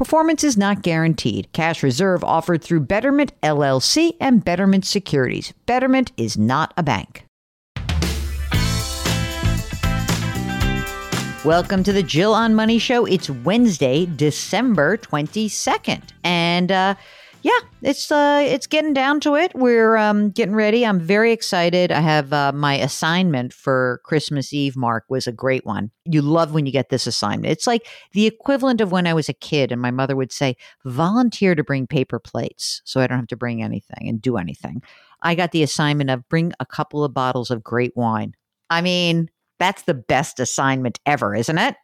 Performance is not guaranteed. Cash reserve offered through Betterment LLC and Betterment Securities. Betterment is not a bank. Welcome to the Jill on Money Show. It's Wednesday, December 22nd. And uh, yeah, it's uh, it's getting down to it. We're um, getting ready. I'm very excited. I have uh, my assignment for Christmas Eve. Mark was a great one. You love when you get this assignment. It's like the equivalent of when I was a kid, and my mother would say, "Volunteer to bring paper plates, so I don't have to bring anything and do anything." I got the assignment of bring a couple of bottles of great wine. I mean, that's the best assignment ever, isn't it?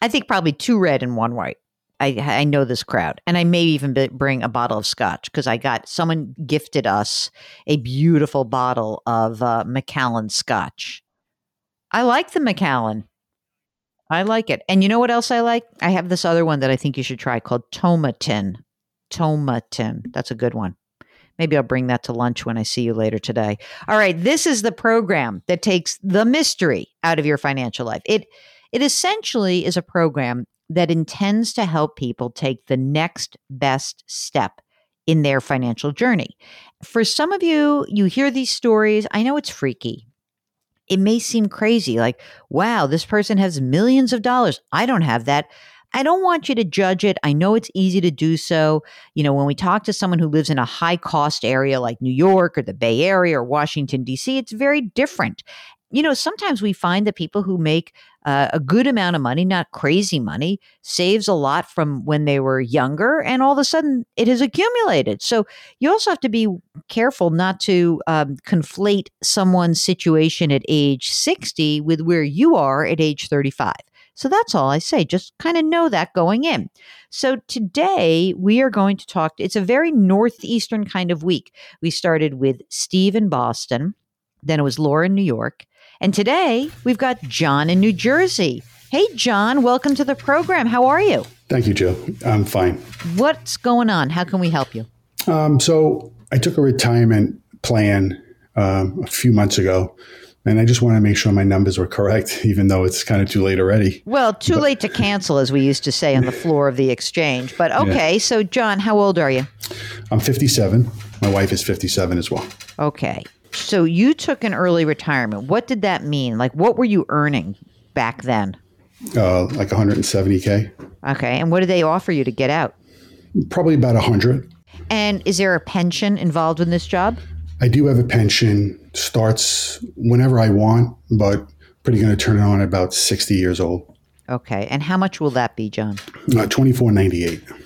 I think probably two red and one white. I, I know this crowd, and I may even bring a bottle of scotch because I got someone gifted us a beautiful bottle of uh, Macallan scotch. I like the Macallan. I like it. And you know what else I like? I have this other one that I think you should try called Tomatin. Tomatin. That's a good one. Maybe I'll bring that to lunch when I see you later today. All right, this is the program that takes the mystery out of your financial life. It it essentially is a program that intends to help people take the next best step in their financial journey. For some of you, you hear these stories. I know it's freaky. It may seem crazy, like, wow, this person has millions of dollars. I don't have that. I don't want you to judge it. I know it's easy to do so. You know, when we talk to someone who lives in a high cost area like New York or the Bay Area or Washington, D.C., it's very different you know, sometimes we find that people who make uh, a good amount of money, not crazy money, saves a lot from when they were younger, and all of a sudden it has accumulated. So you also have to be careful not to um, conflate someone's situation at age 60 with where you are at age 35. So that's all I say. Just kind of know that going in. So today we are going to talk. It's a very Northeastern kind of week. We started with Steve in Boston. Then it was Laura in New York. And today we've got John in New Jersey. Hey, John, welcome to the program. How are you? Thank you, Joe. I'm fine. What's going on? How can we help you? Um, so, I took a retirement plan um, a few months ago, and I just want to make sure my numbers were correct, even though it's kind of too late already. Well, too but, late to cancel, as we used to say on the floor of the exchange. But okay, yeah. so, John, how old are you? I'm 57. My wife is 57 as well. Okay. So you took an early retirement. What did that mean? Like, what were you earning back then? Uh, like 170k. Okay, and what did they offer you to get out? Probably about 100. And is there a pension involved in this job? I do have a pension. Starts whenever I want, but pretty going to turn it on at about 60 years old. Okay, and how much will that be, John? Uh, 24.98.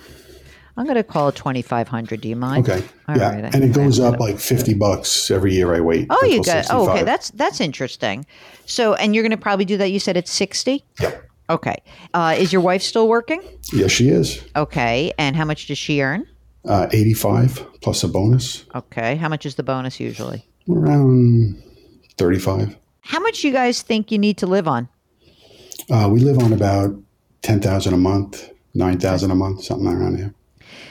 I'm going to call it 2500 Do you mind? Okay. All yeah. Right, and it goes up like 50 bucks every year I wait. Oh, you got Oh, okay. That's that's interesting. So, and you're going to probably do that. You said it's 60? Yep. Okay. Uh, is your wife still working? Yes, she is. Okay. And how much does she earn? Uh, 85 plus a bonus. Okay. How much is the bonus usually? Around 35. How much you guys think you need to live on? Uh, we live on about 10,000 a month, 9,000 a month, something around here.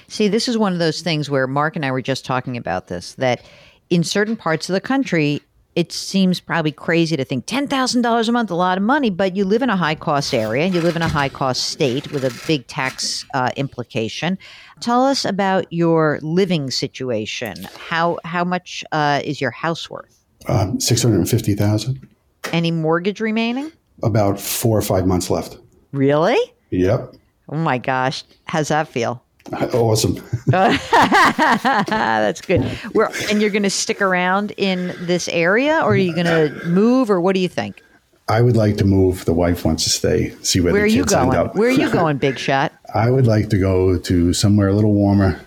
See, this is one of those things where Mark and I were just talking about this that in certain parts of the country, it seems probably crazy to think $10,000 a month, a lot of money, but you live in a high cost area, you live in a high cost state with a big tax uh, implication. Tell us about your living situation. How, how much uh, is your house worth? Um, 650000 Any mortgage remaining? About four or five months left. Really? Yep. Oh my gosh. How's that feel? Awesome. That's good. Where, and you're going to stick around in this area or are you going to move or what do you think? I would like to move. The wife wants to stay, see where, Where are the you kids end going? up. Where are you going, Big Shot? I would like to go to somewhere a little warmer.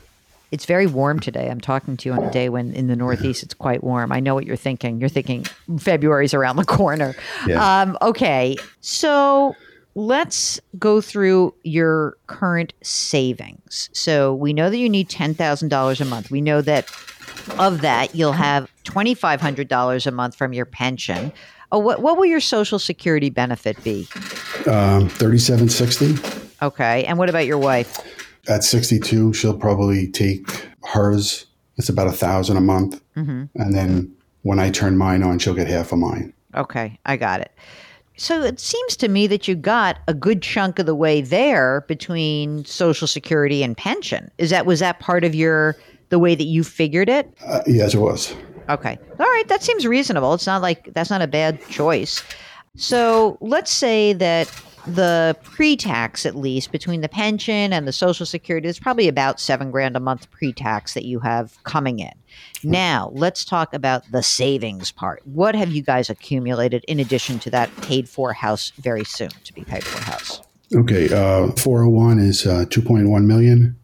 It's very warm today. I'm talking to you on a day when in the Northeast it's quite warm. I know what you're thinking. You're thinking February's around the corner. Yeah. Um, okay, so let's go through your current savings. So we know that you need ten thousand dollars a month. We know that of that you'll have twenty five hundred dollars a month from your pension. Oh, what what will your Social Security benefit be? Um, 3760. Okay, and what about your wife? At 62, she'll probably take hers. It's about a thousand a month. Mm-hmm. And then when I turn mine on, she'll get half of mine. Okay, I got it. So it seems to me that you got a good chunk of the way there between Social Security and pension. Is that was that part of your the way that you figured it? Uh, yes, it was. Okay. All right, that seems reasonable. It's not like that's not a bad choice. So, let's say that the pre-tax at least between the pension and the social security is probably about 7 grand a month pre-tax that you have coming in. Now, let's talk about the savings part. What have you guys accumulated in addition to that paid for house very soon to be paid for house? Okay. Uh, 401 is uh, 2.1 million.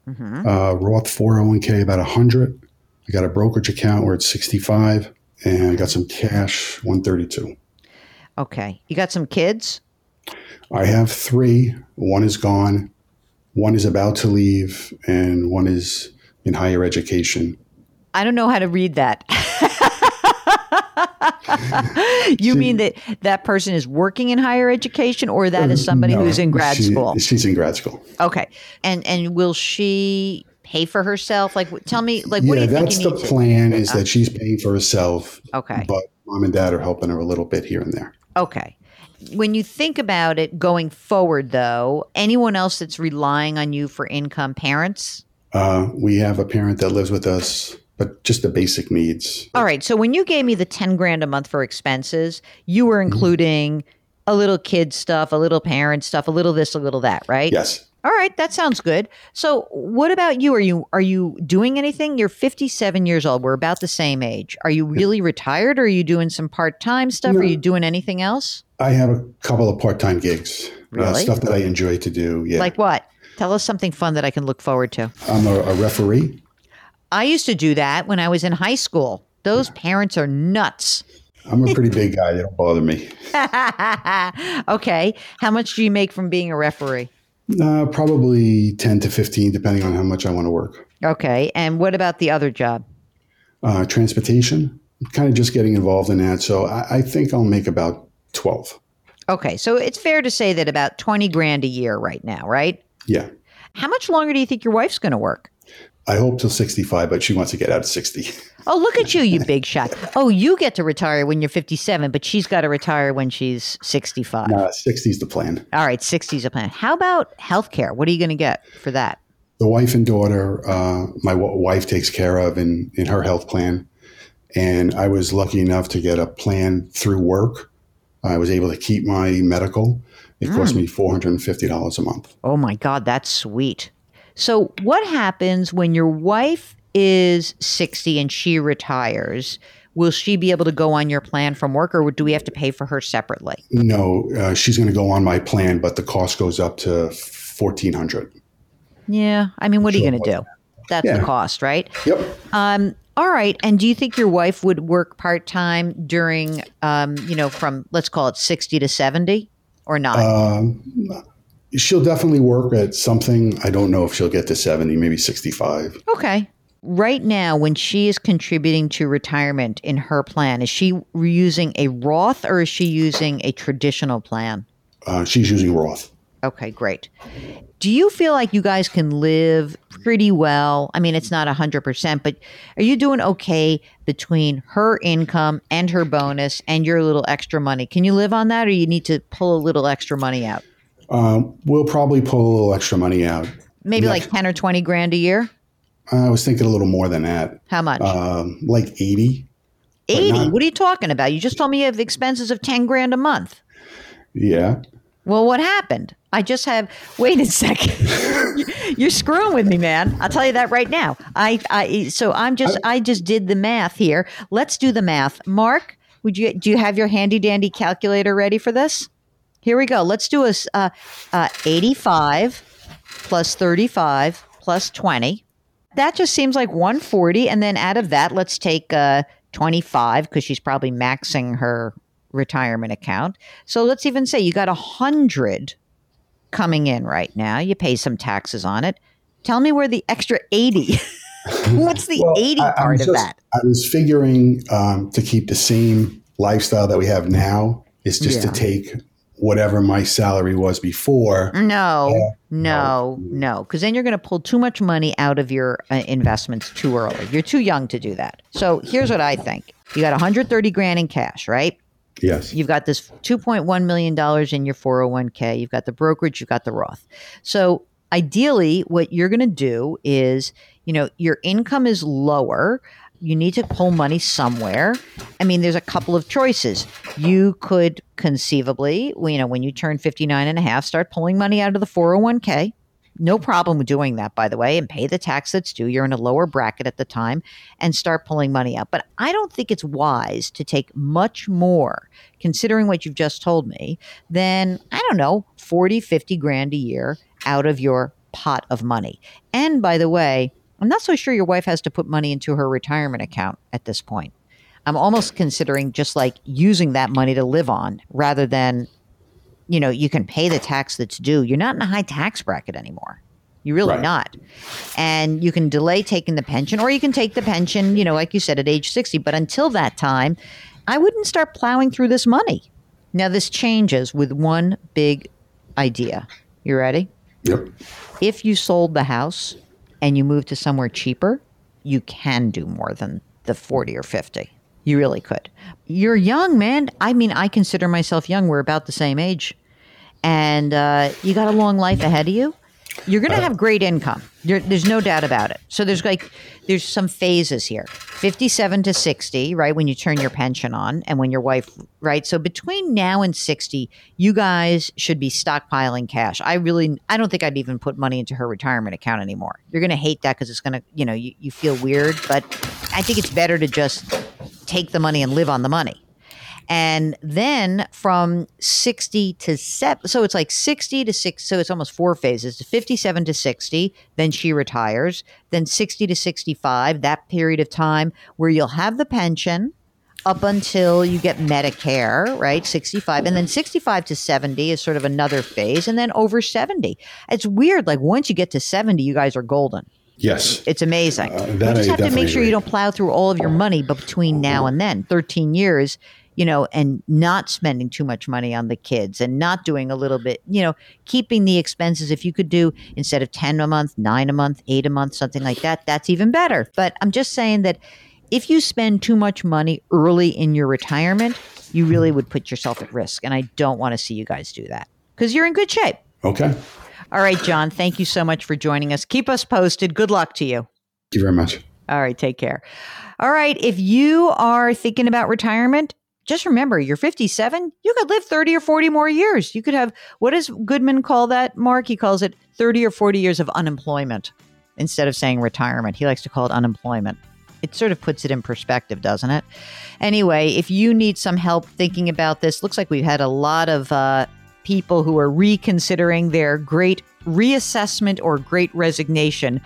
Uh, Roth 401k about 100. I got a brokerage account where it's 65, and I got some cash 132. Okay. You got some kids? I have three. One is gone. One is about to leave, and one is in higher education. I don't know how to read that. you mean that that person is working in higher education or that is uh, somebody No, who's in grad she- school? She's in grad school. Okay. And and will she pay for herself? Like tell me like what do yeah, you think that's you the need to plan. Is uh-huh. that she's paying for herself. Okay. But mom and dad are helping her a little bit here and there. Okay. When you think about it going forward though, anyone else that's relying on you for income parents? Uh, we have a parent that lives with us, but just the basic needs. All right. So when you gave me the 10 grand a month for expenses, you were Mm-hmm. including a little kid stuff, a little parent stuff, a little this, a little that, right? Yes. All right, that sounds good. So, what about you? Are you are you doing anything? You're 57 years old. We're about the same age. Are you really retired or are you doing some part-time stuff? Are you doing anything else? I have a couple of part time gigs, uh, stuff that I enjoy to do. Yeah. Like what? Tell us something fun that I can look forward to. I'm a, a referee. I used to do that when I was in high school. Those parents are nuts. I'm a pretty big guy. They don't bother me. okay. How much do you make from being a referee? Uh, probably 10 to 15, depending on how much I want to work. Okay. And what about the other job? Uh, transportation, I'm kind of just getting involved in that. So I, I think I'll make about 12. Okay. So it's fair to say that about 20 grand a year right now, right? Yeah. How much longer do you think your wife's going to work? I hope till 65, but she wants to get out at 60. Oh, look at you, you big shot. Oh, you get to retire when you're 57, but she's got to retire when she's 65. Uh, 60 is the plan. All right, 60 is a plan. How about health care? What are you going to get for that? The wife and daughter, uh, my w- wife takes care of in, in her health plan. And I was lucky enough to get a plan through work. I was able to keep my medical. It cost me $450 a month. Oh my God, that's sweet. So, what happens when your wife is 60 and she retires? Will she be able to go on your plan from work, or do we have to pay for her separately? No, uh, she's going to go on my plan, but the cost goes up to 1400 Yeah, I mean, what are you going to do? That's the cost, right? Yep. Um, all right. And do you think your wife would work part time during, um, you know, from let's call it 60 to 70 or not? Um, she'll definitely work at something. I don't know if she'll get to 70, maybe 65. okay. Right now, when she is contributing to retirement in her plan, is she using a Roth or is she using a traditional plan? Uh, she's using Roth. Okay, great. Do you feel like you guys can live pretty well? I mean, it's not 100%, but are you doing okay between her income and her bonus and your little extra money? Can you live on that or you need to pull a little extra money out? Um, we'll probably pull a little extra money out. Maybe like 10 or 20 grand a year? I was thinking a little more than that. How much? Um, like 80. 80? not- what are you talking about? You just told me you have expenses of 10 grand a month. Yeah. Well, what happened? I just have. Wait a second. You're screwing with me, man. I'll tell you that right now. I, I. So I'm just. I just did the math here. Let's do the math. Mark, would you? Do you have your handy dandy calculator ready for this? Here we go. Let's do a uh, uh, 85 plus 35 plus 20. That just seems like 140. And then out of that, let's take uh, 25 because she's probably maxing her retirement account. So let's even say you got a hundred coming in right now. You pay some taxes on it. Tell me where the extra 80. What's the Well, 80 I- part of that? I was figuring um, to keep the same lifestyle that we have now is just Yeah. to take whatever my salary was before. No, Yeah. no, no, because then you're going to pull too much money out of your uh, investments too early. You're too young to do that. So here's what I think: you got 130 grand in cash, right? Yes. You've got this $2.1 million in your 401k. You've got the brokerage, you've got the Roth. So ideally, what you're going to do is, you know, your income is lower. You need to pull money somewhere. I mean, there's a couple of choices. You could conceivably, you know, when you turn 59 and a half, start pulling money out of the 401k. No problem with doing that, by the way, and pay the tax that's due. You're in a lower bracket at the time and start pulling money out. But I don't think it's wise to take much more, considering what you've just told me, than, I don't know, 40, 50 grand a year out of your pot of money. And by the way, I'm not so sure your wife has to put money into her retirement account at this point. I'm almost considering just like using that money to live on rather than, you know, you can pay the tax that's due. You're not in a high tax bracket anymore. You're really Right. not. And you can delay taking the pension or you can take the pension, you know, like you said, at age 60. But until that time, I wouldn't start plowing through this money. Now, this changes with one big idea. You ready? Yep. if you sold the house and you move to somewhere cheaper, you can do more than the 40 or 50. You really could. You're young, man. I mean, I consider myself young. We're about the same age. And uh, you got a long life ahead of you. You're going to uh, have great income. You're, there's no doubt about it. So there's like there's some phases here. 57 to 60, right, when you turn your pension on and when your wife, right? So between now and 60, you guys should be stockpiling cash. I really I don't think I'd even put money into her retirement account anymore. You're going to hate that cuz it's going to, you know, you, you feel weird, but I think it's better to just take the money and live on the money. And then from 60 to 7, so it's like 60 to 6, so it's almost four phases 57 to 60, then she retires, then 60 to 65, that period of time where you'll have the pension up until you get Medicare, right? 65. And then 65 to 70 is sort of another phase. And then over 70. It's weird. Like once you get to 70, you guys are golden. Yes. It's amazing. Uh, you just I have to make sure you don't plow through all of your money, but between now and then, 13 years, you know, and not spending too much money on the kids and not doing a little bit, you know, keeping the expenses. If you could do instead of 10 a month, nine a month, eight a month, something like that, that's even better. But I'm just saying that if you spend too much money early in your retirement, you really would put yourself at risk. And I don't want to see you guys do that because you're in good shape. Okay. All right, John, thank you so much for joining us. Keep us posted. Good luck to you. Thank you very much. All right, take care. All right, if you are thinking about retirement, just remember you're 57, you could live 30 or 40 more years. You could have, what does Goodman call that, Mark? He calls it 30 or 40 years of unemployment instead of saying retirement. He likes to call it unemployment. It sort of puts it in perspective, doesn't it? Anyway, if you need some help thinking about this, looks like we've had a lot of uh, people who are reconsidering their great reassessment or great resignation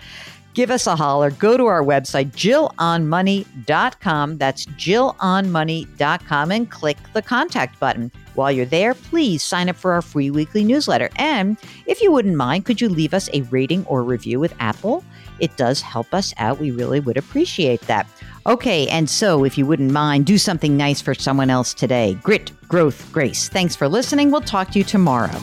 give us a holler. Go to our website, jillonmoney.com. That's jillonmoney.com and click the contact button. While you're there, please sign up for our free weekly newsletter. And if you wouldn't mind, could you leave us a rating or review with Apple? It does help us out. We really would appreciate that. Okay, and so if you wouldn't mind, do something nice for someone else today. Grit, growth, grace. Thanks for listening. We'll talk to you tomorrow.